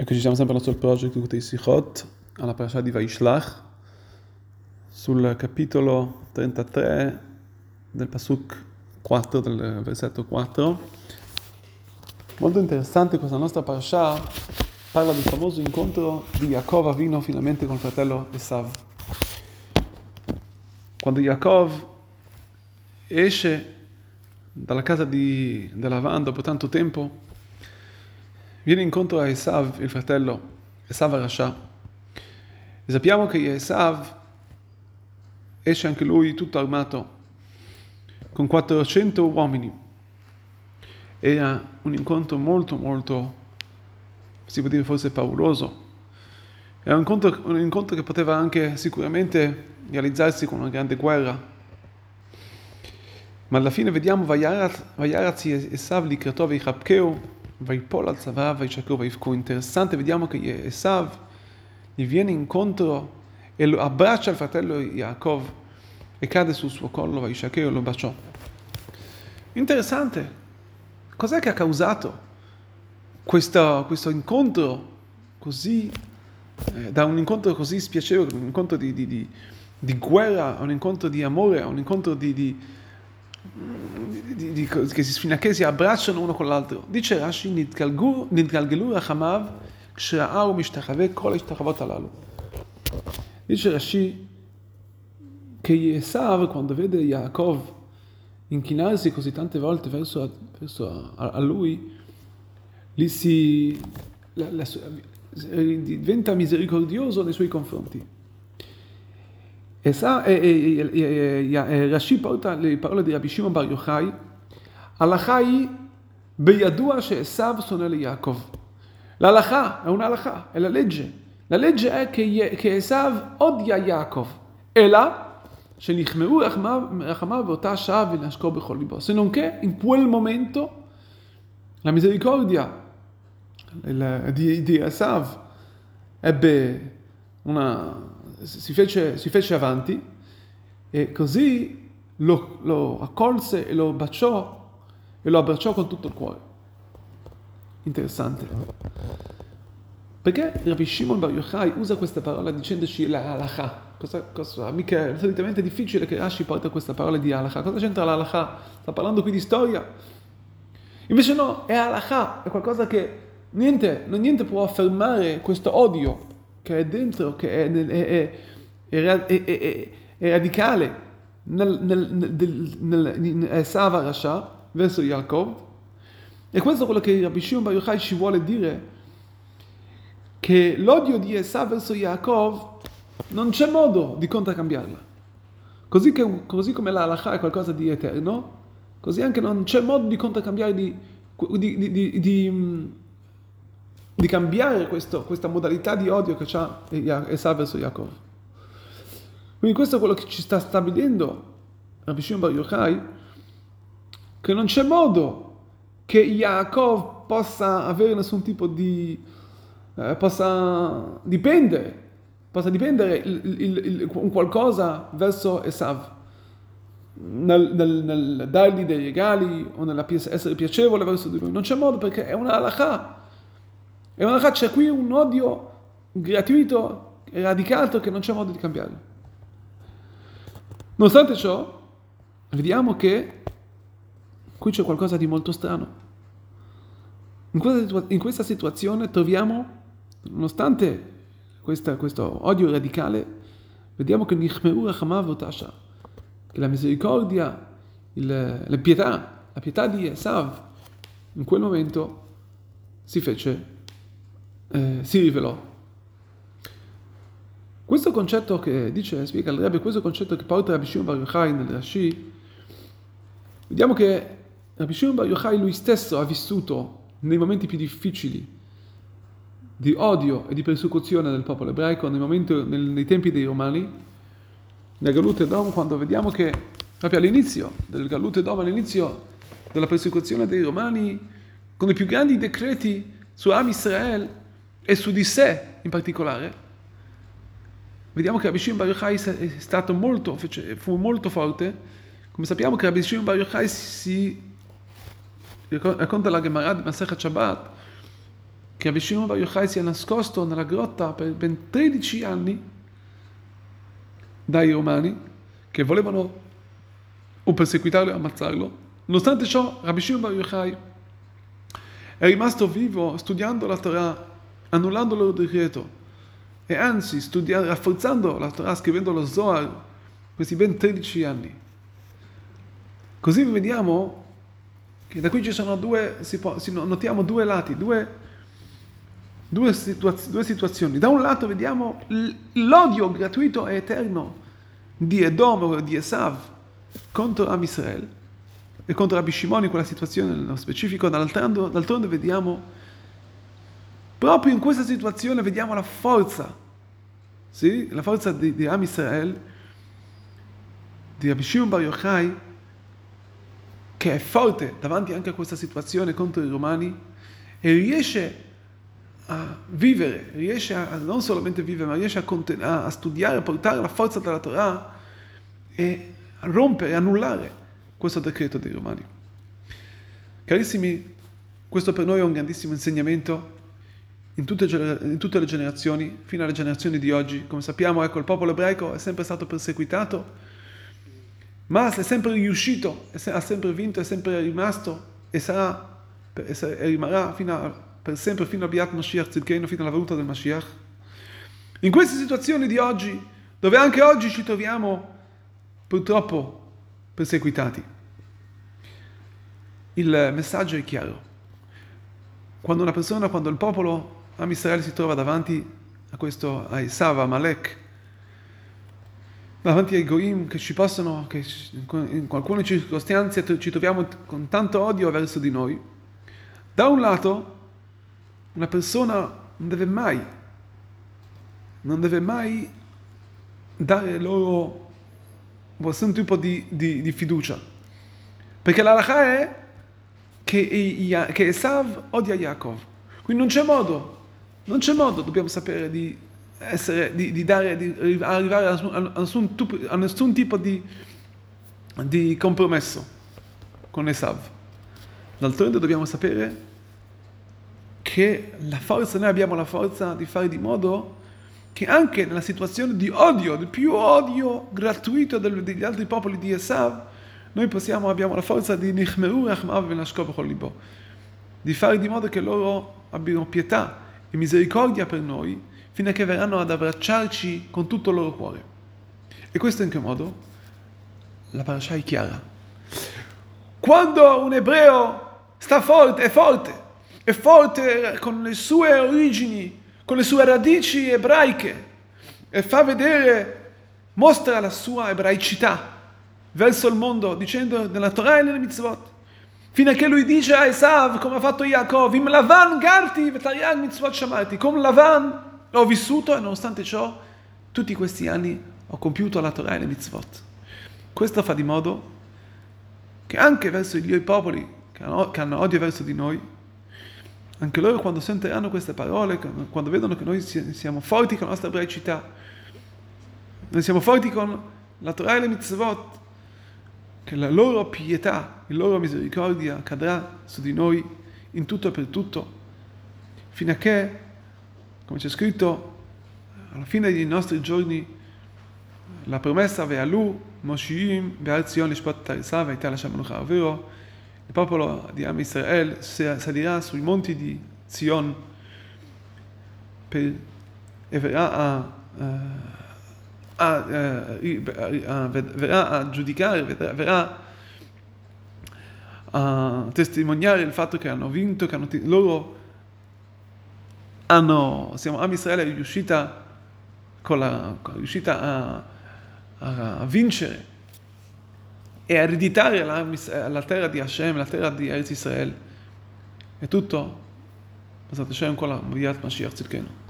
Eccoci, siamo sempre al nostro project Kutei Sichot, alla parasha di Vaishlach, sul capitolo 33 del Pasuk 4, del versetto 4. Molto interessante questa nostra parasha, parla del famoso incontro di Yaakov Avino finalmente con il fratello Esav. Quando Yaakov esce dalla casa di, dell'Avan dopo tanto tempo, viene incontro a Esav, il fratello, Esav Rasha. E sappiamo che Esav esce anche lui tutto armato, con 400 uomini. Era un incontro molto, molto, si può dire forse pauroso. Era un incontro, un incontro che poteva anche sicuramente realizzarsi con una grande guerra. Ma alla fine vediamo Vayaraz Esav li Kratov Ichapkeu, Vaipol al Zavav, Vaishakru, Vaifku. Interessante, vediamo che Esav gli viene incontro e lo abbraccia il fratello Yaakov e cade sul suo collo, Vaishakru e lo baciò. Interessante, cos'è che ha causato questo, questo incontro così, eh, da un incontro così spiacevole, un incontro di, di, di, un incontro di amore, un incontro di, di, di, che si, fino che si abbracciano uno con l'altro. Dice Rashi, nitkalgelu rachamav, ksha'au mishtachave kol ishtachavat alalu. Dice Rashi che Esav, quando vede Yaakov inchinarsi così tante volte verso, verso a, a lui, lì si la, la, diventa misericordioso nei suoi confronti. אה, אה, אה, רש"י רש"י פרלה רבי שמעון בר יוחאי, הלכה היא בידוע שעשו שונא ליעקב. להלכה, אין הלכה, אלא לג'ה. ללג'ה כעשו עוד יא יעקב, אלא שנכמעו רחמיו באותה שעה ונשקו בכל ליבו. סנונקה, non פועל מומנטו, quel momento la misericordia di, si fece, si fece avanti e così lo, lo accolse e lo baciò e lo abbracciò con tutto il cuore. Interessante. Perché Rabbi Shimon Bar Yochai usa questa parola dicendoci la halakha? Cosa, cosa, mica, solitamente è difficile che Rashi porta questa parola di halakha. Cosa c'entra la? Sta parlando qui di storia. Invece no, è halakha, è qualcosa che niente, niente può affermare questo odio che è dentro, che è, è, è, è, radicale nel, nel, nel, nel, in Esava Rasha verso Yaakov. E questo è quello che Rabbi Shimon Bar Yochai ci vuole dire, che l'odio di Esav verso Yaakov non c'è modo di contraccambiarla. Così, che, così come la halakha è qualcosa di eterno, così anche non c'è modo di contraccambiare, di, di, di, di di cambiare questo, questa modalità di odio che ha Esav verso Yaakov. Quindi questo è quello che ci sta stabilendo Rabbi Shimon Bar Yochai, che non c'è modo che Yaakov possa avere nessun tipo di... Eh, possa dipendere, possa dipendere il, il, il, un qualcosa verso Esav. Nel, nel, nel, dargli dei regali o nell'essere piacevole verso di lui. Non c'è modo perché è una halakha è una c'è qui un odio gratuito e radicato che non c'è modo di cambiare. Nonostante ciò, vediamo che qui c'è qualcosa di molto strano. In questa, in questa situazione troviamo, nonostante questa, questo odio radicale, vediamo che che la misericordia, il, la pietà, la pietà di Esav, in quel momento si fece eh, si rivelò. Questo concetto che dice, spiega il Rebbe, questo concetto che porta Rabbi Shimon Bar Yochai nel Rashi, vediamo che Rabbi Shimon Bar Yochai lui stesso ha vissuto nei momenti più difficili di odio e di persecuzione del popolo ebraico, nei, momenti, nei, nei tempi dei Romani, nel Galut Edom, quando vediamo che proprio all'inizio del Galut Edom, all'inizio della persecuzione dei Romani, con i più grandi decreti su Am Israel, e su di sé in particolare, vediamo che Rabbi Shimon Bar Yochai è stato molto, fu molto forte. Come sappiamo che Rabbi Shimon Bar Yochai si racconta la Gemara di Masechet Shabbat che Rabbi Shimon Bar Yochai sia nascosto nella grotta per ben 13 anni dai romani che volevano o perseguitarlo e ammazzarlo. Nonostante ciò, Rabbi Shimon Bar Yochai è rimasto vivo studiando la Torah, annullando il loro decreto e anzi studia- rafforzando la Torah, scrivendo lo Zohar questi ben 13 anni. Così vediamo che da qui ci sono due, si può, si notiamo due lati, due, due, situaz- due situazioni. Da un lato vediamo l'odio gratuito e eterno di Edom di Esav contro Am Israel e contro Rabbi Shimon in quella situazione nello specifico, d'altronde, d'altronde vediamo proprio in questa situazione vediamo la forza, sì? la forza di, di Am Israel, di Rabbi Shimon Bar Yochai, che è forte davanti anche a questa situazione contro i romani e riesce a vivere, riesce a, non solamente vivere, ma riesce a, conten- a studiare, a portare la forza della Torah e a rompere, annullare questo decreto dei romani. Carissimi, questo per noi è un grandissimo insegnamento in tutte, in tutte, le generazioni, fino alle generazioni di oggi. Come sappiamo, ecco, il popolo ebraico è sempre stato perseguitato ma è sempre riuscito, ha sempre vinto, è sempre rimasto e sarà e rimarrà a, per sempre fino a Biat Mashiach Zidkeinu, fino alla venuta del Mashiach. In queste situazioni di oggi, dove anche oggi ci troviamo purtroppo perseguitati, il messaggio è chiaro. Quando una persona, quando il popolo Am Israele si trova davanti a questo, a Esav, a Malek, davanti ai goim che ci possono, che in alcune circostanze ci troviamo con tanto odio verso di noi, da un lato una persona non deve mai, non deve mai dare loro nessun tipo di, di, di fiducia, perché la lacha è che, che Esav odia Yaakov, quindi non c'è modo, non c'è modo, dobbiamo sapere di essere, di, di, dare, di arrivare a, nessun, a nessun, tipo di, di compromesso con Esav. D'altronde dobbiamo sapere che la forza, noi abbiamo la forza di fare di modo che anche nella situazione di odio, di più odio gratuito degli altri popoli di Esav, noi possiamo, abbiamo la forza di Nichmeru Rachmav Libo, di fare di modo che loro abbiano pietà e misericordia per noi fino a che verranno ad abbracciarci con tutto il loro cuore. E questo in che modo? La parasha è chiara. Quando un ebreo sta forte, è forte, è forte con le sue origini, con le sue radici ebraiche e fa vedere, mostra la sua ebraicità verso il mondo dicendo nella Torah e nelle mitzvot. Fino a che lui dice a Esav, come ha fatto Yaakov, im Lavan garti vetarian mitzvot shamarti, come Lavan ho vissuto e nonostante ciò tutti questi anni ho compiuto la Torah e le mitzvot. Questo fa di modo che anche verso i popoli che hanno, che hanno odio verso di noi, anche loro quando sentiranno queste parole, quando vedono che noi siamo forti con la nostra ebraicità, noi siamo forti con la Torah e le mitzvot, che la loro pietà, la loro misericordia cadrà su di noi in tutto e per tutto, fino a che come c'è scritto alla fine dei nostri giorni, la promessa Ve'alu, Moshiim, Be'al Zion, Lishpat Tarisa, Ve'ita Lashem Menucha, ovvero il popolo di Am Israel salirà sui monti di Zion per, e verrà a, a, a, verrà a giudicare, verrà, verrà a testimoniare il fatto che hanno vinto, che hanno, loro hanno, siamo, Am Israele è riuscita, la, è riuscita a, a, vincere e a ereditare la, la, terra di Hashem, la terra di Eretz Israele. E tutto, Hashem, con la Mashiach Tzidkenu.